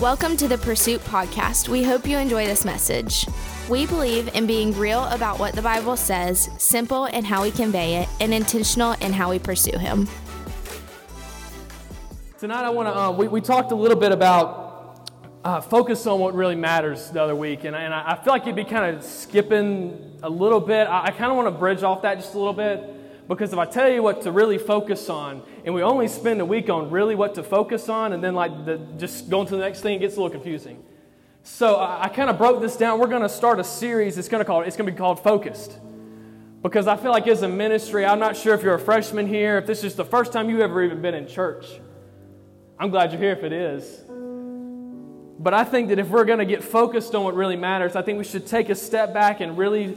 Welcome to the Pursuit Podcast. We hope you enjoy this message. We believe in being real about what the Bible says, simple in how we convey it, and intentional in how we pursue Him. Tonight, I want to. Um, we, we talked a little bit about uh, focus on what really matters the other week, and, and I, I feel like you'd be kind of skipping a little bit. I, I kind of want to bridge off that just a little bit because if I tell you what to really focus on, and we only spend a week on really what to focus on, and then like the, just going to the next thing, it gets a little confusing. So I, I kind of broke this down. We're going to start a series. It's going to call it's going to be called Focused, because I feel like as a ministry, I'm not sure if you're a freshman here, if this is the first time you've ever even been in church. I'm glad you're here if it is. But I think that if we're going to get focused on what really matters, I think we should take a step back and really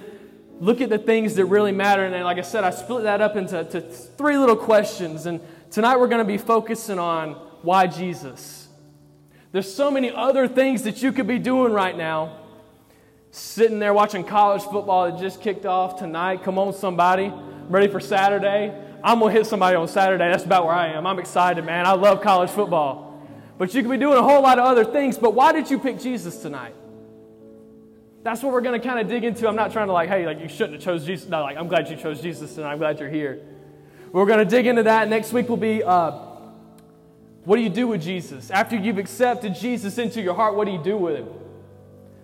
look at the things that really matter. And like I said, I split that up into three little questions. And tonight we're going to be focusing on why Jesus. There's so many other things that you could be doing right now. Sitting there watching college football that just kicked off tonight. Come on, somebody. ready for Saturday. I'm going to hit somebody on Saturday. That's about where I am. I'm excited, man. I love college football. But you could be doing a whole lot of other things. But why did you pick Jesus tonight? That's what we're going to kind of dig into. I'm not trying to like, hey, like you shouldn't have chose Jesus. No, like I'm glad you chose Jesus, and I'm glad you're here. We're going to dig into that. Next week will be, uh, what do you do with Jesus after you've accepted Jesus into your heart? What do you do with him?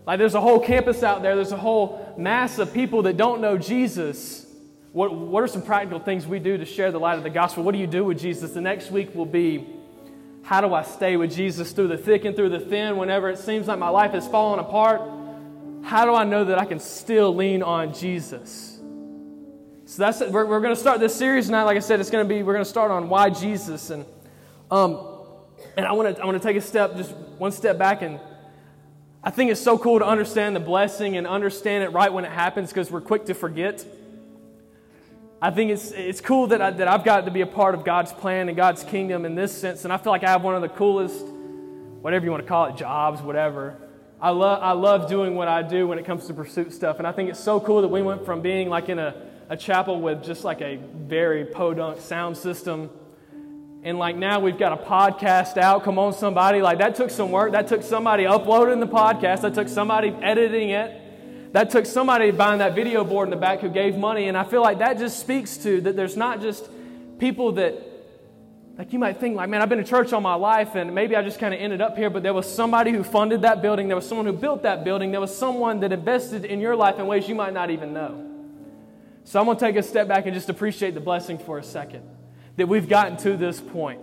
Like there's a whole campus out there. There's a whole mass of people that don't know Jesus. What, what are some practical things we do to share the light of the gospel? What do you do with Jesus? The next week will be how do I stay with Jesus through the thick and through the thin whenever it seems like my life is falling apart? How do I know that I can still lean on Jesus? So that's it. We're, we're going to start this series tonight. Like I said, it's going to be we're going to start on why Jesus, and um, and I want to I want to take a step, just one step back, and I think it's so cool to understand the blessing and understand it right when it happens because we're quick to forget. I think it's, it's cool that, I, that I've got to be a part of God's plan and God's kingdom in this sense. And I feel like I have one of the coolest, whatever you want to call it, jobs, whatever, I love, I love doing what I do when it comes to pursuit stuff. And I think it's so cool that we went from being like in a, a chapel with just like a very podunk sound system. And like now we've got a podcast out. Come on, somebody. Like that took some work. That took somebody uploading the podcast. That took somebody editing it. That took somebody buying that video board in the back who gave money. And I feel like that just speaks to that there's not just people that like you might think, like, man, I've been in church all my life and maybe I just kind of ended up here, but there was somebody who funded that building. There was someone who built that building. There was someone that invested in your life in ways you might not even know. So I'm to take a step back and just appreciate the blessing for a second that we've gotten to this point.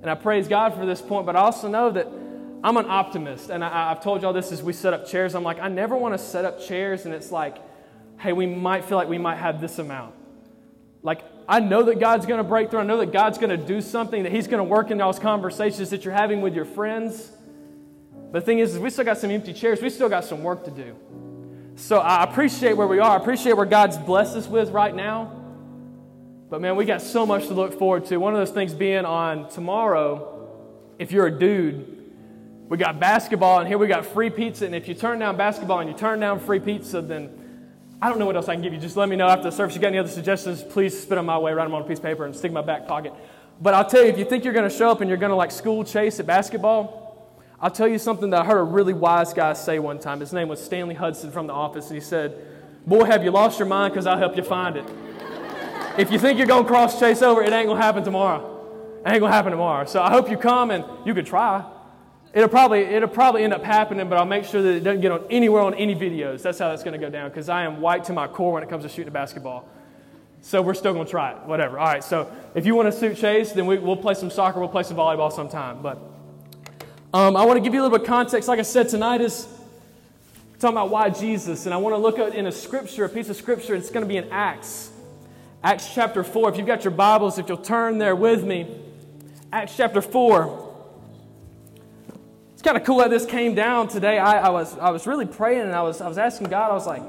And I praise God for this point, but I also know that I'm an optimist. And I, have told y'all this as we set up chairs. I'm like, I never want to set up chairs and it's like, hey, we might feel like we might have this amount. Like, I know that God's going to break through. I know that God's going to do something, that He's going to work in those conversations that you're having with your friends. But the thing is, is, we still got some empty chairs. We still got some work to do. So I appreciate where we are. I appreciate where God's blessed us with right now. But man, we got so much to look forward to. One of those things being on tomorrow, if you're a dude, we got basketball, and here we got free pizza. And if you turn down basketball and you turn down free pizza, then I don't know what else I can give you. Just let me know after the service. You got any other suggestions, please spit them my way, write them on a piece of paper, and stick in my back pocket. But I'll tell you, if you think you're going to show up and you're going to like school chase at basketball, I'll tell you something that I heard a really wise guy say one time. His name was Stanley Hudson from the office, and he said, Boy, have you lost your mind because I'll help you find it. if you think you're going to cross chase over, it ain't going to happen tomorrow. It ain't going to happen tomorrow. So I hope you come and you could try. It'll probably, it'll probably end up happening, but I'll make sure that it doesn't get on anywhere on any videos. That's how that's going to go down because I am white to my core when it comes to shooting a basketball. So we're still going to try it, whatever. All right, so if you want to suit chase, then we, will play some soccer, we'll play some volleyball sometime. But um, I want to give you a little bit of context. Like I said, tonight is talking about why Jesus, and I want to look at in a scripture, a piece of scripture, it's going to be in Acts. Acts chapter 4. If you've got your Bibles, if you'll turn there with me, Acts chapter 4 kind of cool how this came down today. I, I, was, I was really praying and I was, I was asking God, I was like,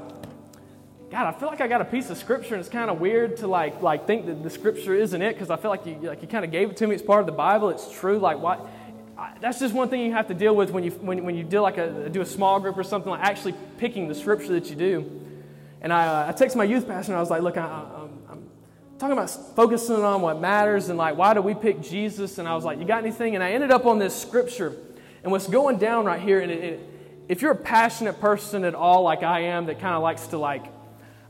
God, I feel like I got a piece of scripture and it's kind of weird to like, like think that the scripture isn't it because I feel like you, like you kind of gave it to me. It's part of the Bible. It's true. Like what? that's just one thing you have to deal with when you, when, when you do like a, do a small group or something like actually picking the scripture that you do. And I, uh, I texted my youth pastor and I was like, look, I, I'm, I'm talking about focusing on what matters and like, why do we pick Jesus? And I was like, you got anything? And I ended up on this scripture And what's going down right here, and it, it, if you're a passionate person at all, like I am, that kind of likes to like,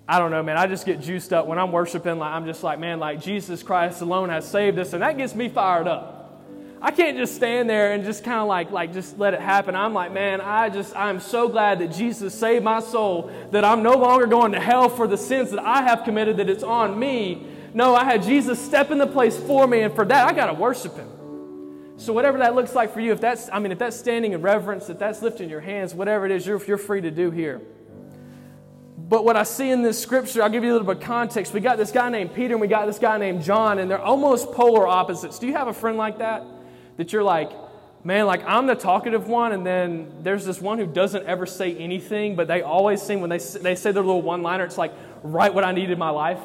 I don't know, man, I just get juiced up when I'm worshiping. Like I'm just like, man, like Jesus Christ alone has saved us, and that gets me fired up. I can't just stand there and just kind of like, like just let it happen. I'm like, man, I just, I'm so glad that Jesus saved my soul, that I'm no longer going to hell for the sins that I have committed, that it's on me. No, I had Jesus step in the place for me, and for that, I got to worship him. So whatever that looks like for you, if that's, I mean, if that's standing in reverence, if that's lifting your hands, whatever it is, you're, you're free to do here. But what I see in this scripture, I'll give you a little bit of context. We got this guy named Peter and we got this guy named John, and they're almost polar opposites. Do you have a friend like that? That you're like, man, like I'm the talkative one, and then there's this one who doesn't ever say anything, but they always seem, when they, they say their little one liner, it's like right what I need in my life.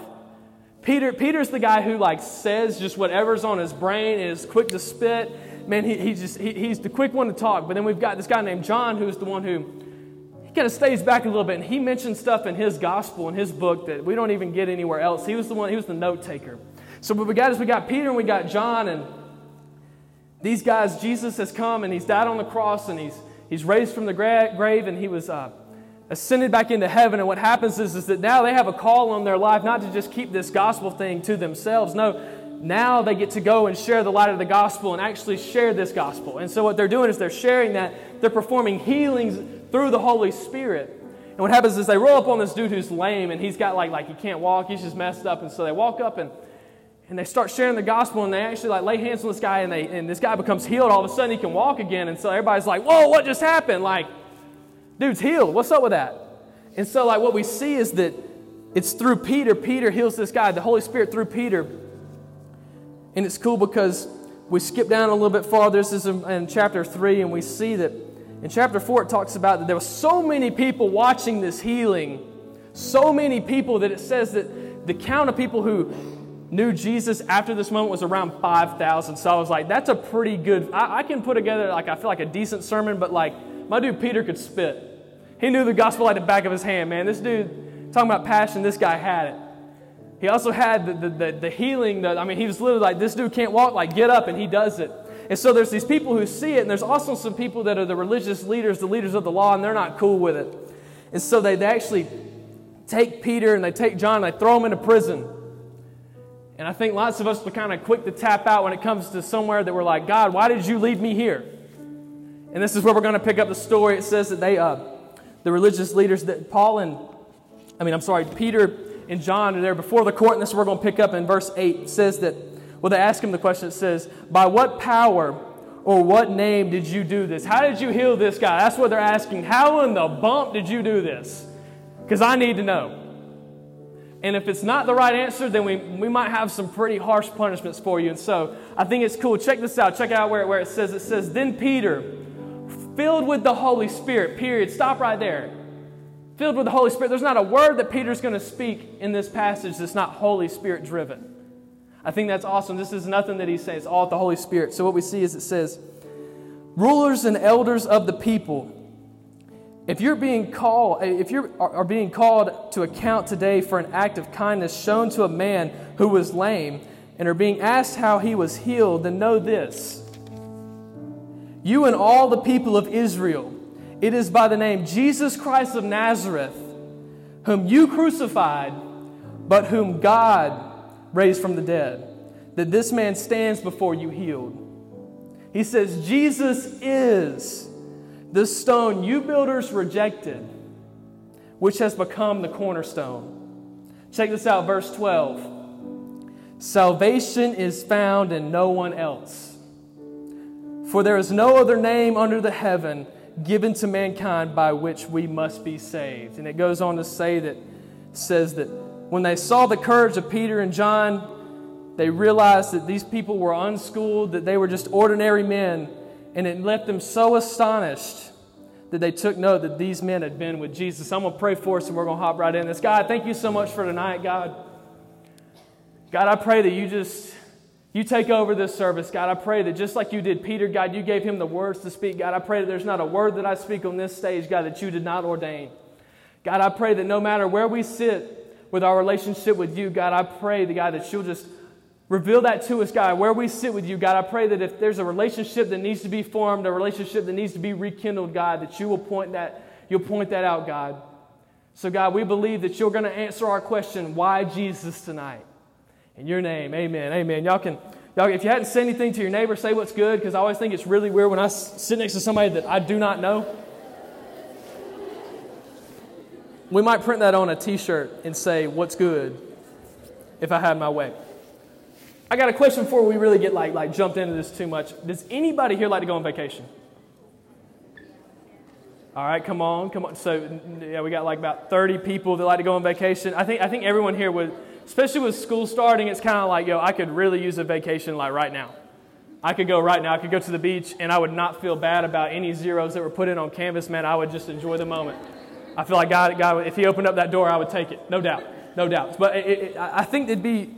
Peter, Peter's the guy who like says just whatever's on his brain and is quick to spit. Man, he, he just, he, he's the quick one to talk. But then we've got this guy named John who's the one who he kind of stays back a little bit and he mentions stuff in his gospel, in his book that we don't even get anywhere else. He was the one, he was the note taker. So what we got is we got Peter and we got John and these guys, Jesus has come and he's died on the cross and he's, he's raised from the gra- grave and he was uh, ascended back into heaven. And what happens is, is that now they have a call on their life not to just keep this gospel thing to themselves. No, now they get to go and share the light of the gospel and actually share this gospel. And so what they're doing is they're sharing that. They're performing healings through the Holy Spirit. And what happens is they roll up on this dude who's lame and he's got like, like he can't walk, he's just messed up. And so they walk up and and they start sharing the gospel and they actually like lay hands on this guy and, they, and this guy becomes healed all of a sudden he can walk again and so everybody's like whoa what just happened like dude's healed. What's up with that? And so like what we see is that it's through peter. Peter heals this guy. The holy spirit through peter. And it's cool because we skip down a little bit farther. This is in, in chapter 3 and we see that in chapter 4 it talks about that there were so many people watching this healing. So many people that it says that the count of people who knew Jesus after this moment was around 5,000. So I was like, that's a pretty good, I, I, can put together, like, I feel like a decent sermon, but like, my dude Peter could spit. He knew the gospel like the back of his hand, man. This dude, talking about passion, this guy had it. He also had the, the, the, the healing, that, I mean, he was literally like, this dude can't walk, like, get up, and he does it. And so there's these people who see it, and there's also some people that are the religious leaders, the leaders of the law, and they're not cool with it. And so they, they actually take Peter and they take John and they throw them into prison. And I think lots of us are kind of quick to tap out when it comes to somewhere that we're like, God, why did you leave me here? And this is where we're going to pick up the story. It says that they, uh, the religious leaders, that Paul and, I mean, I'm sorry, Peter and John are there before the court. And this we're going to pick up in verse 8. It says that, well, they ask him the question. It says, By what power or what name did you do this? How did you heal this guy? That's what they're asking. How in the bump did you do this? Because I need to know. And if it's not the right answer, then we, we might have some pretty harsh punishments for you. And so I think it's cool. Check this out. Check out where, where it says, it says, Then Peter, filled with the Holy Spirit, period. Stop right there. Filled with the Holy Spirit. There's not a word that Peter's going to speak in this passage that's not Holy Spirit driven. I think that's awesome. This is nothing that he's saying, it's all the Holy Spirit. So what we see is it says, Rulers and elders of the people if you're being called, if you are being called to account today for an act of kindness shown to a man who was lame and are being asked how he was healed, then know this. You and all the people of Israel, it is by the name Jesus Christ of Nazareth, whom you crucified, but whom God raised from the dead, that this man stands before you healed. He says, Jesus is the stone you builders rejected, which has become the cornerstone. Check this out, verse 12. Salvation is found in no one else. For there is no other name under the heaven given to mankind by which we must be saved. And it goes on to say that, says that when they saw the courage of Peter and John, they realized that these people were unschooled, that they were just ordinary men and it left them so astonished that they took note that these men had been with Jesus. I'm going to pray for us and we're going to hop right in this. God, thank you so much for tonight, God. God, I pray that you just you take over this service, God. I pray that just like you did Peter, God, you gave him the words to speak. God, I pray that there's not a word that I speak on this stage, God, that you did not ordain. God, I pray that no matter where we sit with our relationship with you, God, I pray that God that you'll just Reveal that to us, God, where we sit with you, God. I pray that if there's a relationship that needs to be formed, a relationship that needs to be rekindled, God, that you will point that, you'll point that out, God. So, God, we believe that you're going to answer our question, why Jesus tonight? In your name, amen. Amen. Y'all can, y'all, if you hadn't said anything to your neighbor, say what's good, because I always think it's really weird when I sit next to somebody that I do not know. We might print that on a t shirt and say, what's good, if I had my way. I got a question before we really get like, like jumped into this too much. Does anybody here like to go on vacation? All right, come on, come on. So, yeah, we got like about 30 people that like to go on vacation. I think, I think everyone here would, especially with school starting, it's kind of like, yo, I could really use a vacation like right now. I could go right now. I could go to the beach and I would not feel bad about any zeros that were put in on canvas, man. I would just enjoy the moment. I feel like God, God if He opened up that door, I would take it. No doubt. No doubt. But it, it, I think it'd be,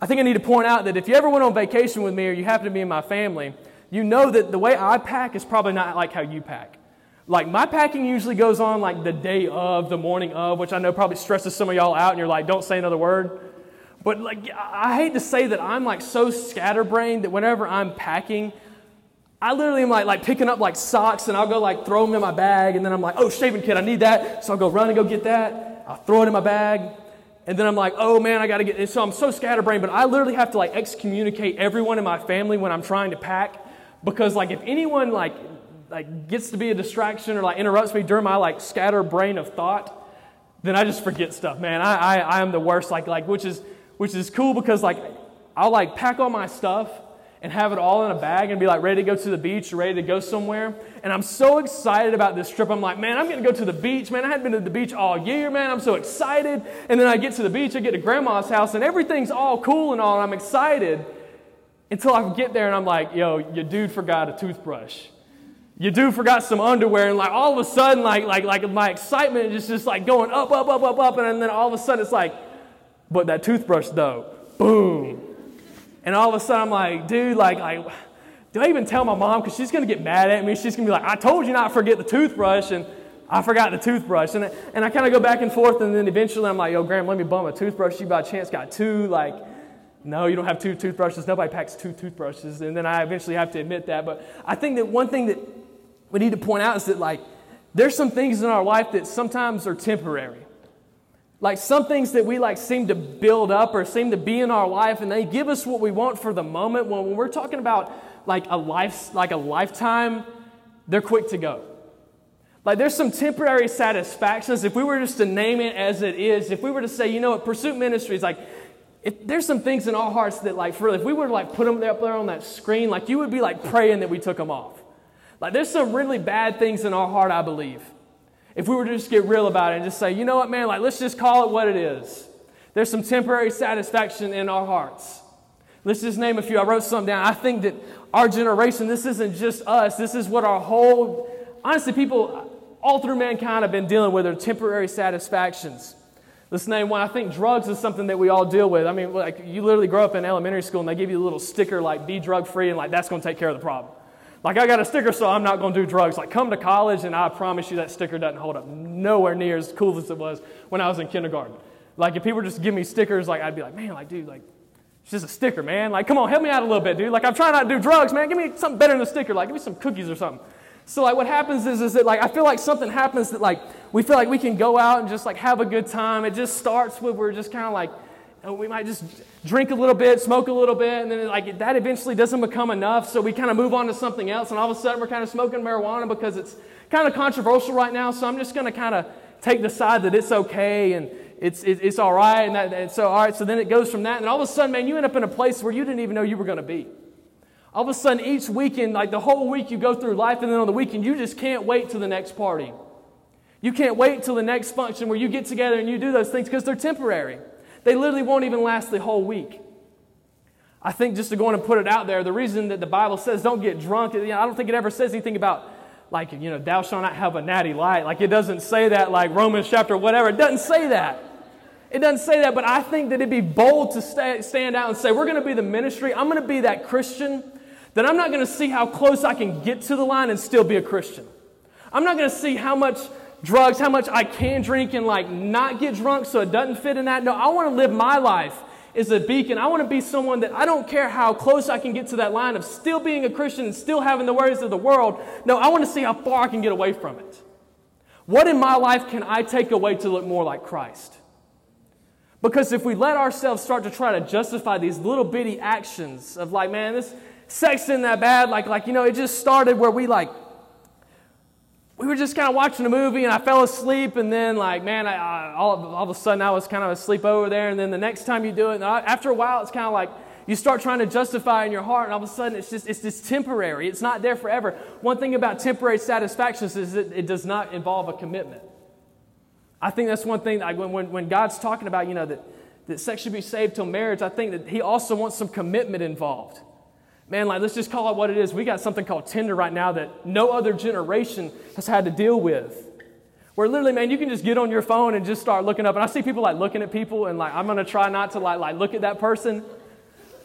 I think I need to point out that if you ever went on vacation with me or you happen to be in my family, you know that the way I pack is probably not like how you pack. Like my packing usually goes on like the day of, the morning of, which I know probably stresses some of y'all out and you're like, don't say another word. But like I hate to say that I'm like so scatterbrained that whenever I'm packing, I literally am like, like picking up like socks and I'll go like throw them in my bag and then I'm like, oh shaving kit, I need that. So I'll go run and go get that. I'll throw it in my bag. And then I'm like, oh man, I gotta get it. So I'm so scatterbrained, but I literally have to like excommunicate everyone in my family when I'm trying to pack. Because like if anyone like like gets to be a distraction or like interrupts me during my like scatter brain of thought, then I just forget stuff, man. I, I, I am the worst, like, like which is which is cool because like I'll like pack all my stuff and have it all in a bag and be like ready to go to the beach ready to go somewhere. And I'm so excited about this trip. I'm like, man, I'm gonna go to the beach, man. I hadn't been to the beach all year, man. I'm so excited. And then I get to the beach, I get to grandma's house, and everything's all cool and all, and I'm excited until I get there and I'm like, yo, your dude forgot a toothbrush you dude forgot some underwear and like all of a sudden like like like my excitement is just like going up up up up up and then all of a sudden it's like but that toothbrush though boom and all of a sudden i'm like dude like like do i even tell my mom because she's going to get mad at me she's going to be like i told you not to forget the toothbrush and i forgot the toothbrush and, and i kind of go back and forth and then eventually i'm like yo graham let me bum a toothbrush you by chance got two like no, you don't have two toothbrushes. Nobody packs two toothbrushes. And then I eventually have to admit that. But I think that one thing that we need to point out is that, like, there's some things in our life that sometimes are temporary. Like some things that we like seem to build up or seem to be in our life and they give us what we want for the moment. When we're talking about like a life like a lifetime, they're quick to go. Like there's some temporary satisfactions. If we were just to name it as it is, if we were to say, you know what, Pursuit Ministries, like if there's some things in our hearts that like for if we were to like put them up there on that screen, like you would be like praying that we took them off. Like, there's some really bad things in our heart, I believe. If we were to just get real about it and just say, you know what, man, like, let's just call it what it is. There's some temporary satisfaction in our hearts. Let's just name a few. I wrote some down. I think that our generation, this isn't just us, this is what our whole, honestly, people all through mankind have been dealing with are temporary satisfactions. Let's name one. I think drugs is something that we all deal with. I mean, like you literally grow up in elementary school and they give you a little sticker like be drug free and like that's going to take care of the problem. Like, I got a sticker, so I'm not going to do drugs. Like, come to college, and I promise you that sticker doesn't hold up nowhere near as cool as it was when I was in kindergarten. Like, if people just give me stickers, like, I'd be like, man, like, dude, like, it's just a sticker, man. Like, come on, help me out a little bit, dude. Like, I'm trying not to do drugs, man. Give me something better than a sticker. Like, give me some cookies or something. So, like, what happens is, is that, like, I feel like something happens that, like, we feel like we can go out and just, like, have a good time. It just starts with we're just kind of like, Oh, we might just drink a little bit, smoke a little bit, and then like that eventually doesn't become enough. So we kind of move on to something else, and all of a sudden we're kind of smoking marijuana because it's kind of controversial right now. So I'm just going to kind of take the side that it's okay and it's, it, it's all right. And, that, and so, all right, so then it goes from that. And all of a sudden, man, you end up in a place where you didn't even know you were going to be. All of a sudden, each weekend, like the whole week, you go through life, and then on the weekend, you just can't wait to the next party. You can't wait till the next function where you get together and you do those things because they're temporary. They literally won't even last the whole week. I think just to go and put it out there, the reason that the Bible says don't get drunk, you know, I don't think it ever says anything about like, you know, thou shalt not have a natty light. Like it doesn't say that like Romans chapter whatever. It doesn't say that. It doesn't say that, but I think that it'd be bold to stay, stand out and say, we're going to be the ministry. I'm going to be that Christian that I'm not going to see how close I can get to the line and still be a Christian. I'm not going to see how much drugs, how much I can drink and like not get drunk so it doesn't fit in that. No, I want to live my life as a beacon. I want to be someone that I don't care how close I can get to that line of still being a Christian and still having the worries of the world. No, I want to see how far I can get away from it. What in my life can I take away to look more like Christ? Because if we let ourselves start to try to justify these little bitty actions of like, man, this sex isn't that bad, like, like you know, it just started where we like we were just kind of watching a movie and I fell asleep and then like man I, I, all, of, all of a sudden I was kind of asleep over there and then the next time you do it I, after a while it's kind of like you start trying to justify in your heart and all of a sudden it's just it's just temporary. It's not there forever. One thing about temporary satisfactions is that it does not involve a commitment. I think that's one thing that when, when, when God's talking about you know that, that sex should be saved till marriage I think that he also wants some commitment involved Man, like, let's just call it what it is. We got something called Tinder right now that no other generation has had to deal with. Where literally, man, you can just get on your phone and just start looking up. And I see people like looking at people, and like, I'm gonna try not to like, like look at that person.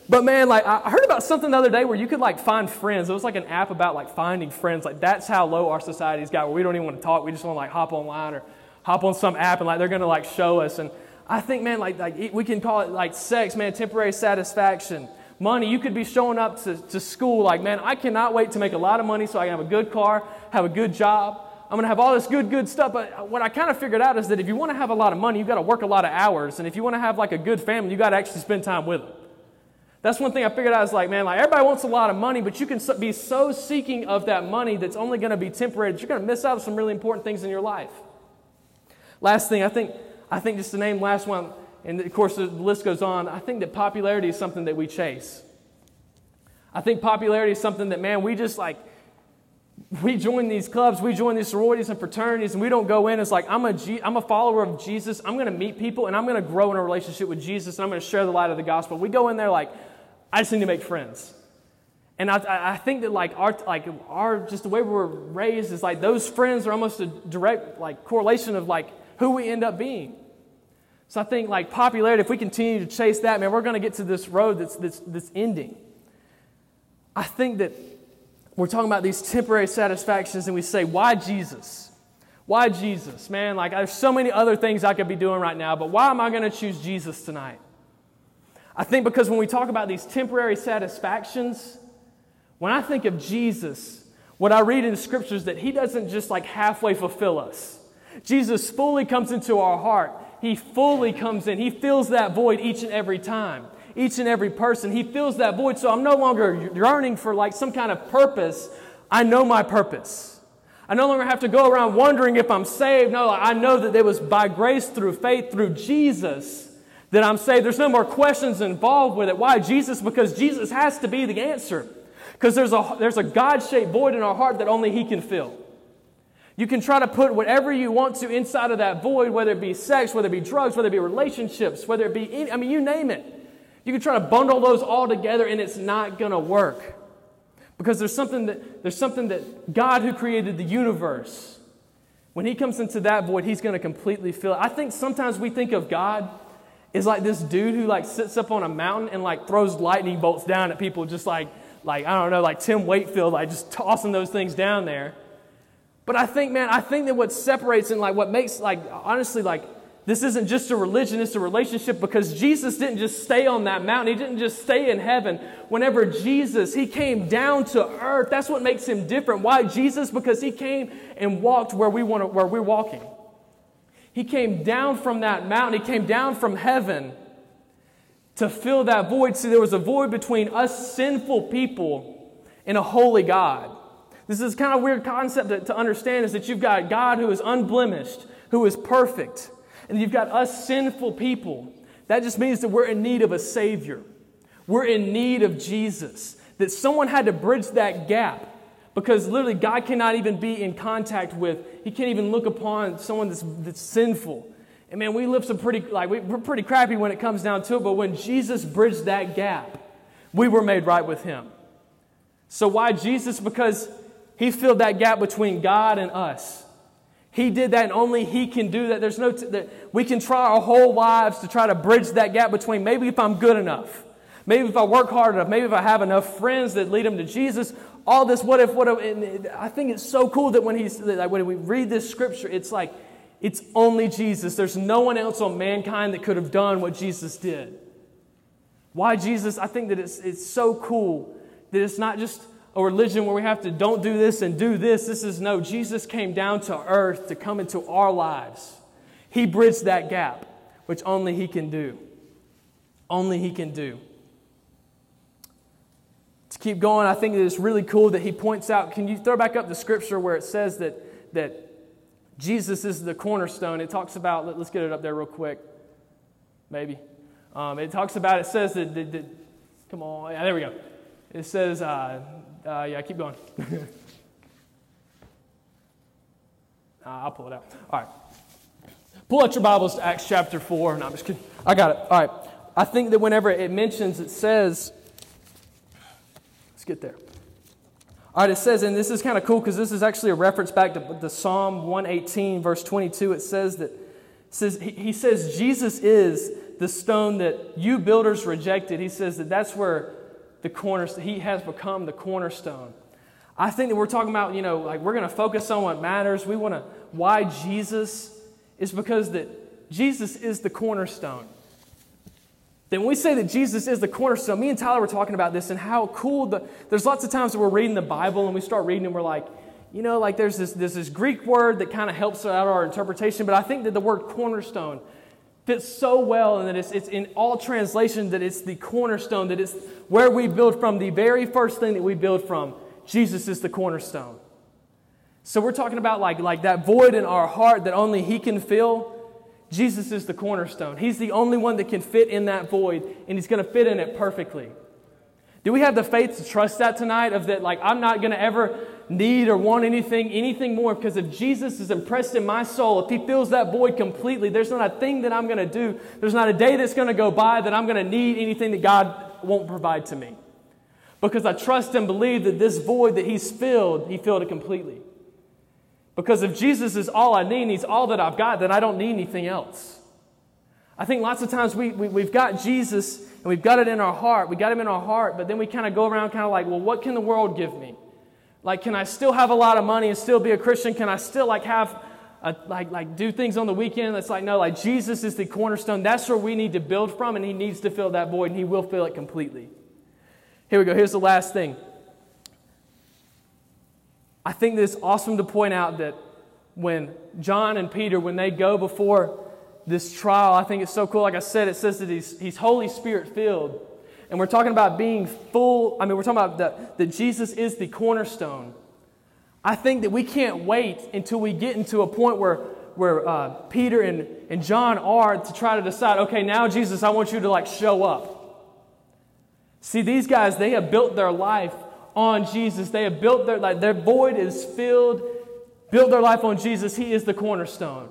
But man, like, I heard about something the other day where you could like find friends. It was like an app about like finding friends. Like, that's how low our society's got, where we don't even want to talk. We just want to like hop online or hop on some app and like they're gonna like show us. And I think, man, like, like we can call it like sex, man, temporary satisfaction money. You could be showing up to, to school like, man, I cannot wait to make a lot of money so I can have a good car, have a good job. I'm going to have all this good, good stuff. But what I kind of figured out is that if you want to have a lot of money, you've got to work a lot of hours. And if you want to have like a good family, you got to actually spend time with them. That's one thing I figured out is like, man, like everybody wants a lot of money, but you can be so seeking of that money that's only going to be temporary that you're going to miss out on some really important things in your life. Last thing, I think, I think just to name last one, and of course the list goes on, I think that popularity is something that we chase. I think popularity is something that, man, we just like, we join these clubs, we join these sororities and fraternities, and we don't go in as like, I'm a, G- I'm a follower of Jesus, I'm going to meet people, and I'm going to grow in a relationship with Jesus, and I'm going to share the light of the gospel. We go in there like, I just need to make friends. And I, I think that like our, like our, just the way we were raised is like those friends are almost a direct like correlation of like who we end up being. So I think like popularity, if we continue to chase that, man, we're going to get to this road that's, that's, that's ending. I think that we're talking about these temporary satisfactions and we say, why Jesus? Why Jesus? Man, like there's so many other things I could be doing right now, but why am I going to choose Jesus tonight? I think because when we talk about these temporary satisfactions, when I think of Jesus, what I read in the scriptures that he doesn't just like halfway fulfill us. Jesus fully comes into our heart he fully comes in. He fills that void each and every time. Each and every person. He fills that void. So I'm no longer yearning for like some kind of purpose. I know my purpose. I no longer have to go around wondering if I'm saved. No, I know that it was by grace through faith through Jesus that I'm saved. There's no more questions involved with it. Why Jesus? Because Jesus has to be the answer. Because there's a, there's a God shaped void in our heart that only He can fill. You can try to put whatever you want to inside of that void, whether it be sex, whether it be drugs, whether it be relationships, whether it be, any, I mean, you name it. You can try to bundle those all together and it's not going to work. Because there's something, that, there's something that God, who created the universe, when He comes into that void, He's going to completely fill it. I think sometimes we think of God as like this dude who like sits up on a mountain and like throws lightning bolts down at people, just like, like I don't know, like Tim Wakefield, like just tossing those things down there. But I think, man, I think that what separates and like what makes, like, honestly, like, this isn't just a religion, it's a relationship because Jesus didn't just stay on that mountain. He didn't just stay in heaven. Whenever Jesus, he came down to earth. That's what makes him different. Why Jesus? Because he came and walked where we want to, where we're walking. He came down from that mountain. He came down from heaven to fill that void. See, there was a void between us sinful people and a holy God. This is kind of weird concept to, to understand is that you've got God who is unblemished, who is perfect, and you've got us sinful people. That just means that we're in need of a Savior. We're in need of Jesus. That someone had to bridge that gap because literally God cannot even be in contact with, He can't even look upon someone that's, that's sinful. And man, we live some pretty, like, we're pretty crappy when it comes down to it, but when Jesus bridged that gap, we were made right with Him. So why Jesus? Because he filled that gap between God and us. He did that, and only He can do that. There's no, t- that we can try our whole lives to try to bridge that gap between maybe if I'm good enough, maybe if I work hard enough, maybe if I have enough friends that lead them to Jesus. All this, what if, what if, I think it's so cool that when he's, like when we read this scripture, it's like, it's only Jesus. There's no one else on mankind that could have done what Jesus did. Why Jesus? I think that it's, it's so cool that it's not just a religion where we have to don't do this and do this. This is no, Jesus came down to earth to come into our lives. He bridged that gap, which only He can do. Only He can do. To keep going, I think it's really cool that He points out. Can you throw back up the scripture where it says that, that Jesus is the cornerstone? It talks about, let, us get it up there real quick, maybe. Um, it talks about, it says that, that, that come on, yeah, there we go. It says, uh, uh, yeah, keep going. uh, I'll pull it out. All right. Pull out your Bibles to Acts chapter 4. No, I'm just kidding. I got it. All right. I think that whenever it mentions, it says, let's get there. All right, it says, and this is kind of cool because this is actually a reference back to the Psalm 118, verse 22. It says that, says, he says, Jesus is the stone that you builders rejected. He says that that's where the cornerstone, he has become the cornerstone. I think that we're talking about, you know, like we're going to focus on what matters. We want to, why Jesus is because that Jesus is the cornerstone. Then we say that Jesus is the cornerstone. Me and Tyler were talking about this and how cool the. There's lots of times that we're reading the Bible and we start reading and we're like, you know, like there's this, there's this Greek word that kind of helps out our interpretation, but I think that the word cornerstone fits so well and that it's, it's in all translations that it's the cornerstone, that it's where we build from, the very first thing that we build from. Jesus is the cornerstone. So we're talking about like, like that void in our heart that only He can fill. Jesus is the cornerstone. He's the only one that can fit in that void, and He's going to fit in it perfectly. Do we have the faith to trust that tonight? Of that, like, I'm not going to ever need or want anything, anything more, because if Jesus is impressed in my soul, if He fills that void completely, there's not a thing that I'm going to do. There's not a day that's going to go by that I'm going to need anything that God won't provide to me. Because I trust and believe that this void that He's filled, He filled it completely. Because if Jesus is all I need, He's all that I've got, then I don't need anything else. I think lots of times we, we, we've got Jesus and we've got it in our heart. We got Him in our heart, but then we kind of go around kind of like, well, what can the world give me? Like, can I still have a lot of money and still be a Christian? Can I still like have a, like, like do things on the weekend? It's like, no, like Jesus is the cornerstone. That's where we need to build from, and He needs to fill that void, and He will fill it completely. Here we go. Here's the last thing. I think it's awesome to point out that when John and Peter, when they go before this trial, I think it's so cool. Like I said, it says that he's, he's Holy Spirit filled. And we're talking about being full. I mean, we're talking about that, that Jesus is the cornerstone. I think that we can't wait until we get into a point where, where uh, Peter and, and John are to try to decide, okay, now, Jesus, I want you to like show up. See, these guys, they have built their life on Jesus. They have built their like their void is filled, built their life on Jesus. He is the cornerstone.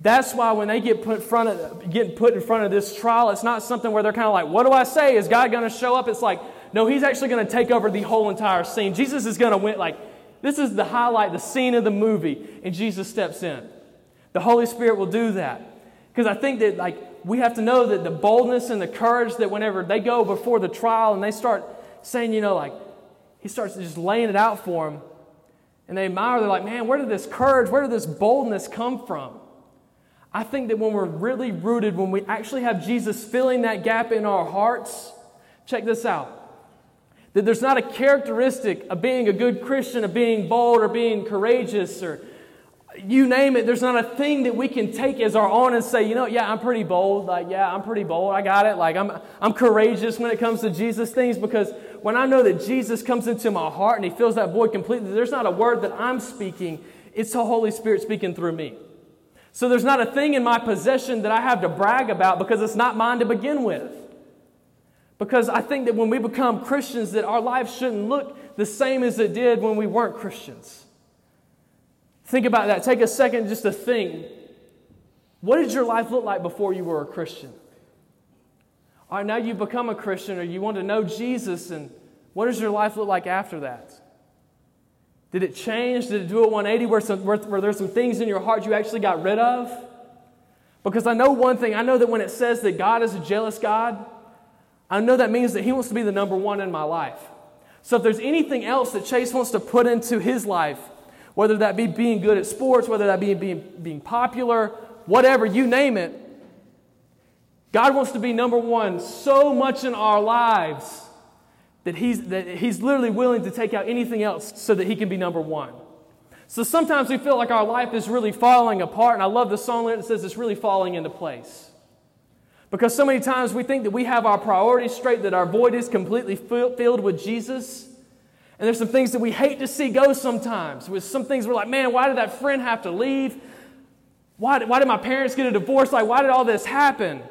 That's why when they get put in front of getting put in front of this trial, it's not something where they're kind of like, "What do I say? Is God going to show up?" It's like, no, He's actually going to take over the whole entire scene. Jesus is going to win. Like this is the highlight, the scene of the movie, and Jesus steps in. The Holy Spirit will do that because I think that like we have to know that the boldness and the courage that whenever they go before the trial and they start saying, you know, like he starts just laying it out for them. And they admire, they're like, man, where did this courage, where did this boldness come from? I think that when we're really rooted, when we actually have Jesus filling that gap in our hearts, check this out. That there's not a characteristic of being a good Christian, of being bold or being courageous or you name it, there's not a thing that we can take as our own and say, you know, yeah, I'm pretty bold. Like, yeah, I'm pretty bold. I got it. Like, I'm, I'm courageous when it comes to Jesus things because when I know that Jesus comes into my heart and he fills that void completely, there's not a word that I'm speaking, it's the Holy Spirit speaking through me. So there's not a thing in my possession that I have to brag about because it's not mine to begin with. Because I think that when we become Christians, that our lives shouldn't look the same as it did when we weren't Christians. Think about that. Take a second just to think. What did your life look like before you were a Christian? All right, now you've become a Christian or you want to know Jesus, and what does your life look like after that? Did it change? Did it do a 180 where, some, where, were there some things in your heart you actually got rid of? Because I know one thing I know that when it says that God is a jealous God, I know that means that He wants to be the number one in my life. So if there's anything else that Chase wants to put into his life, whether that be being good at sports, whether that be being, being popular, whatever, you name it, God wants to be number one so much in our lives that he's, that he's literally willing to take out anything else so that He can be number one. So sometimes we feel like our life is really falling apart, and I love the song that says it's really falling into place. Because so many times we think that we have our priorities straight, that our void is completely filled with Jesus. And there's some things that we hate to see go sometimes. With some things we're like, man, why did that friend have to leave? Why did, why did my parents get a divorce? Like, why did all this happen?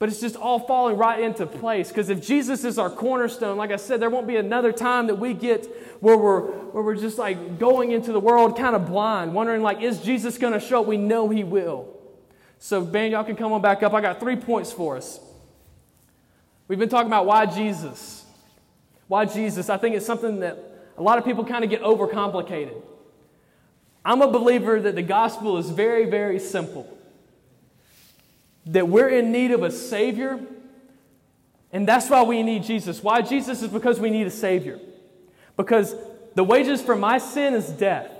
But it's just all falling right into place. Because if Jesus is our cornerstone, like I said, there won't be another time that we get where we're, where we're just like going into the world kind of blind, wondering, like, is Jesus going to show up? We know he will. So, band, y'all can come on back up. I got three points for us. We've been talking about why Jesus. Why Jesus? I think it's something that a lot of people kind of get overcomplicated. I'm a believer that the gospel is very, very simple that we're in need of a Savior, and that's why we need Jesus. Why Jesus is because we need a Savior. Because the wages for my sin is death.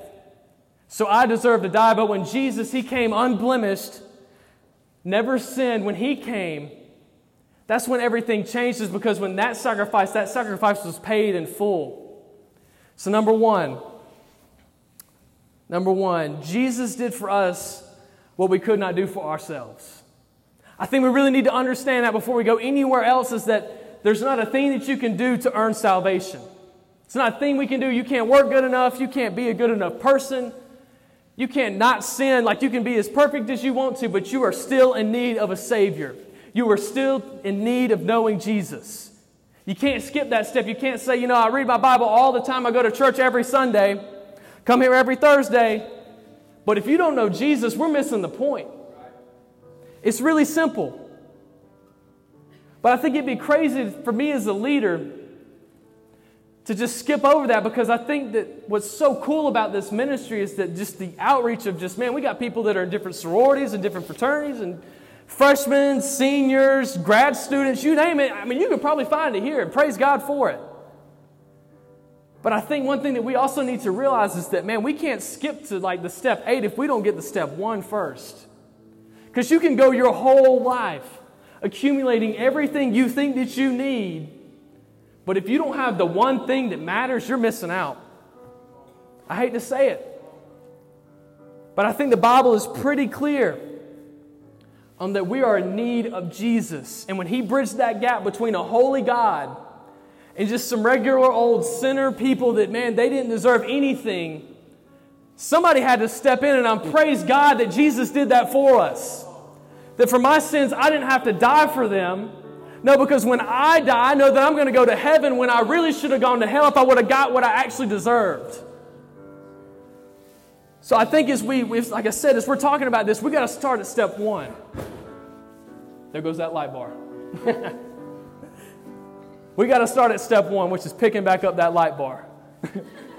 So I deserve to die. But when Jesus, He came unblemished, never sinned, when He came, that's when everything changes because when that sacrifice, that sacrifice was paid in full. So, number one, number one, Jesus did for us what we could not do for ourselves. I think we really need to understand that before we go anywhere else is that there's not a thing that you can do to earn salvation. It's not a thing we can do. You can't work good enough. You can't be a good enough person. You can't not sin. Like you can be as perfect as you want to, but you are still in need of a Savior. You are still in need of knowing Jesus. You can't skip that step. You can't say, you know, I read my Bible all the time. I go to church every Sunday, come here every Thursday. But if you don't know Jesus, we're missing the point. It's really simple. But I think it'd be crazy for me as a leader to just skip over that because I think that what's so cool about this ministry is that just the outreach of just, man, we got people that are in different sororities and different fraternities and freshmen, seniors, grad students, you name it. I mean, you could probably find it here and praise God for it. But I think one thing that we also need to realize is that, man, we can't skip to like the step eight if we don't get the step one first. Because you can go your whole life accumulating everything you think that you need, but if you don't have the one thing that matters, you're missing out. I hate to say it. But I think the Bible is pretty clear on that we are in need of Jesus. And when He bridged that gap between a holy God and just some regular old sinner people that, man, they didn't deserve anything Somebody had to step in, and I'm praise God that Jesus did that for us. That for my sins, I didn't have to die for them. No, because when I die, I know that I'm going to go to heaven when I really should have gone to hell if I would have got what I actually deserved. So I think as we, like I said, as we're talking about this, we got to start at step one. There goes that light bar. we got to start at step one, which is picking back up that light bar.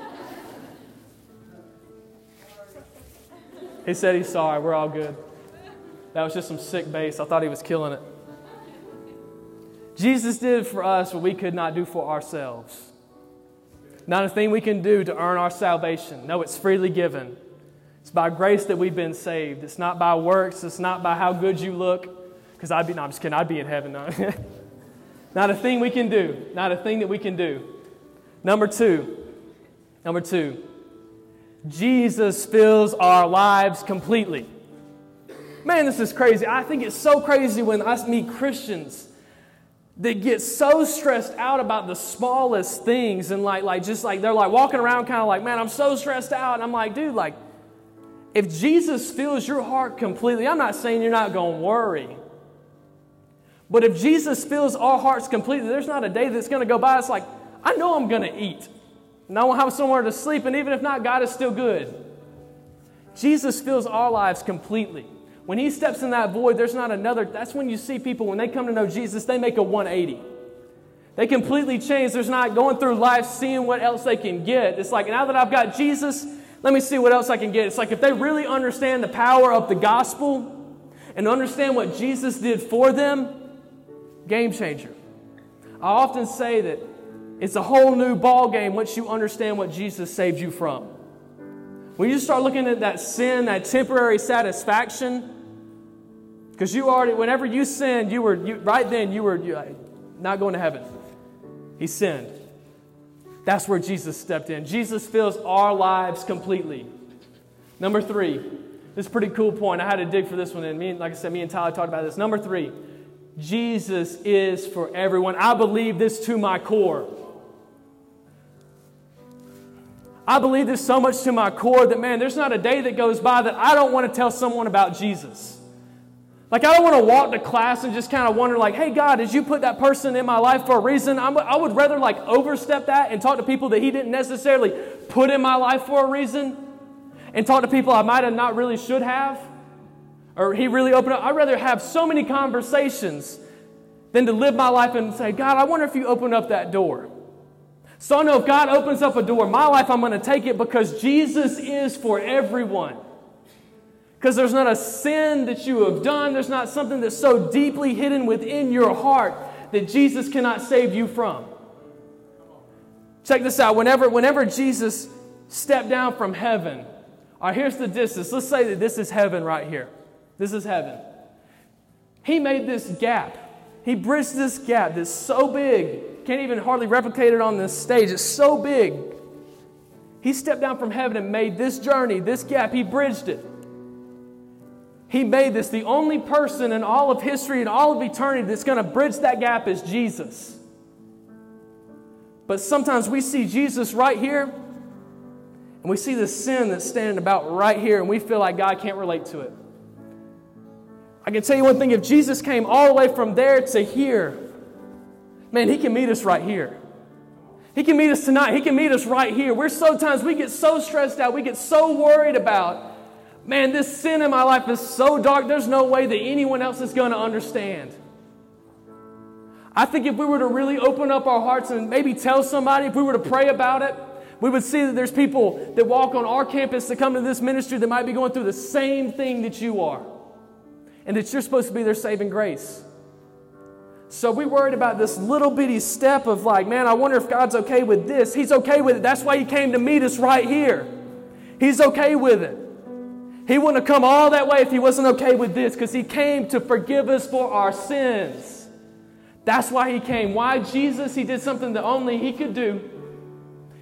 He said he's sorry. We're all good. That was just some sick bass. I thought he was killing it. Jesus did for us what we could not do for ourselves. Not a thing we can do to earn our salvation. No, it's freely given. It's by grace that we've been saved. It's not by works. It's not by how good you look. Because I'd be, no, I'm just kidding. I'd be in heaven. No. not a thing we can do. Not a thing that we can do. Number two. Number two. Jesus fills our lives completely. Man, this is crazy. I think it's so crazy when I meet Christians that get so stressed out about the smallest things and like, like just like they're like walking around kind of like, man, I'm so stressed out. And I'm like, dude, like, if Jesus fills your heart completely, I'm not saying you're not going to worry. But if Jesus fills our hearts completely, there's not a day that's going to go by. It's like, I know I'm going to eat and I won't have somewhere to sleep, and even if not, God is still good. Jesus fills our lives completely. When He steps in that void, there's not another. That's when you see people, when they come to know Jesus, they make a 180. They completely change. There's not going through life seeing what else they can get. It's like, now that I've got Jesus, let me see what else I can get. It's like if they really understand the power of the gospel and understand what Jesus did for them, game changer. I often say that it's a whole new ball game once you understand what Jesus saved you from. When you start looking at that sin, that temporary satisfaction, Because you already, whenever you sinned, you were, you, right then, you were you, not going to heaven. He sinned. That's where Jesus stepped in. Jesus fills our lives completely. Number three, this is a pretty cool point. I had to dig for this one, and me, like I said, me and Tyler talked about this. Number three, Jesus is for everyone. I believe this to my core. I believe this so much to my core that, man, there's not a day that goes by that I don't want to tell someone about Jesus. Like, I don't want to walk to class and just kind of wonder, like, hey, God, did you put that person in my life for a reason? I'm, i would rather, like, overstep that and talk to people that He didn't necessarily put in my life for a reason and talk to people I might have not really should have or He really opened up. I'd rather have so many conversations than to live my life and say, God, I wonder if you opened up that door. So I know if God opens up a door my life, I'm going to take it because Jesus is for everyone. Because there's not a sin that you have done, there's not something that's so deeply hidden within your heart that Jesus cannot save you from. Check this out. Whenever, whenever Jesus stepped down from heaven, all right, here's the distance. Let's say that this is heaven right here. This is heaven. He made this gap. He bridged this gap that's so big, can't even hardly replicate it on this stage. It's so big. He stepped down from heaven and made this journey, this gap. He bridged it. He made this. The only person in all of history and all of eternity that's going to bridge that gap is Jesus. But sometimes we see Jesus right here, and we see the sin that's standing about right here, and we feel like God can't relate to it. I can tell you one thing if Jesus came all the way from there to here, man, He can meet us right here. He can meet us tonight. He can meet us right here. We're so times we get so stressed out, we get so worried about Man, this sin in my life is so dark, there's no way that anyone else is going to understand. I think if we were to really open up our hearts and maybe tell somebody, if we were to pray about it, we would see that there's people that walk on our campus to come to this ministry that might be going through the same thing that you are, and that you're supposed to be their saving grace. So we worried about this little bitty step of like, man, I wonder if God's okay with this. He's okay with it. That's why He came to meet us right here. He's okay with it. He wouldn't have come all that way if he wasn't okay with this because he came to forgive us for our sins. That's why he came. Why Jesus? He did something that only he could do.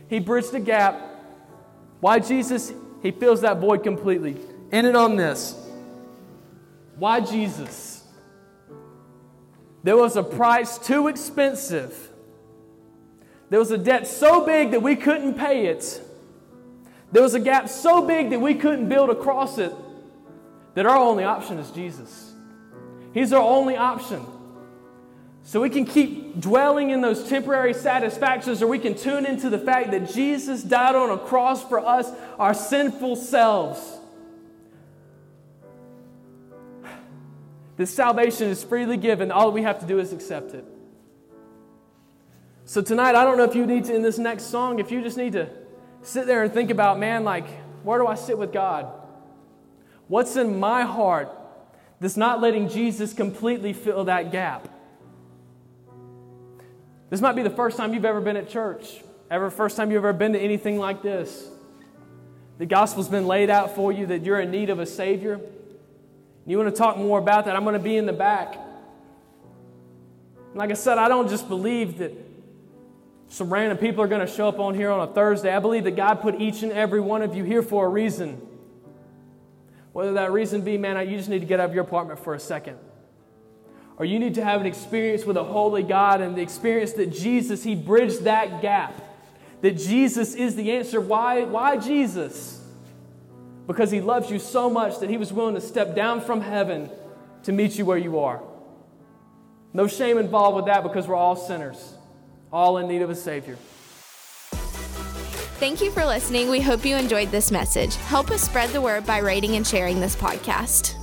He bridged the gap. Why Jesus? He fills that void completely. End it on this. Why Jesus? There was a price too expensive. There was a debt so big that we couldn't pay it. There was a gap so big that we couldn't build across it that our only option is Jesus. He's our only option. So we can keep dwelling in those temporary satisfactions, or we can tune into the fact that Jesus died on a cross for us, our sinful selves. This salvation is freely given. All we have to do is accept it. So tonight, I don't know if you need to, in this next song, if you just need to sit there and think about, man, like, where do I sit with God? What's in my heart that's not letting Jesus completely fill that gap? This might be the first time you've ever been at church, ever first time you've ever been to anything like this. The gospel's been laid out for you that you're in need of a Savior. You want to talk more about that? I'm going to be in the back. Like I said, I don't just believe that some random people are going to show up on here on a Thursday. I believe that God put each and every one of you here for a reason. Whether that reason be, man, you just need to get out of your apartment for a second. Or you need to have an experience with a holy God and the experience that Jesus, He bridged that gap. That Jesus is the answer. Why, why Jesus? Because He loves you so much that He was willing to step down from heaven to meet you where you are. No shame involved with that because we're all sinners all in need of a Savior. Thank you for listening. We hope you enjoyed this message. Help us spread the word by rating and sharing this podcast.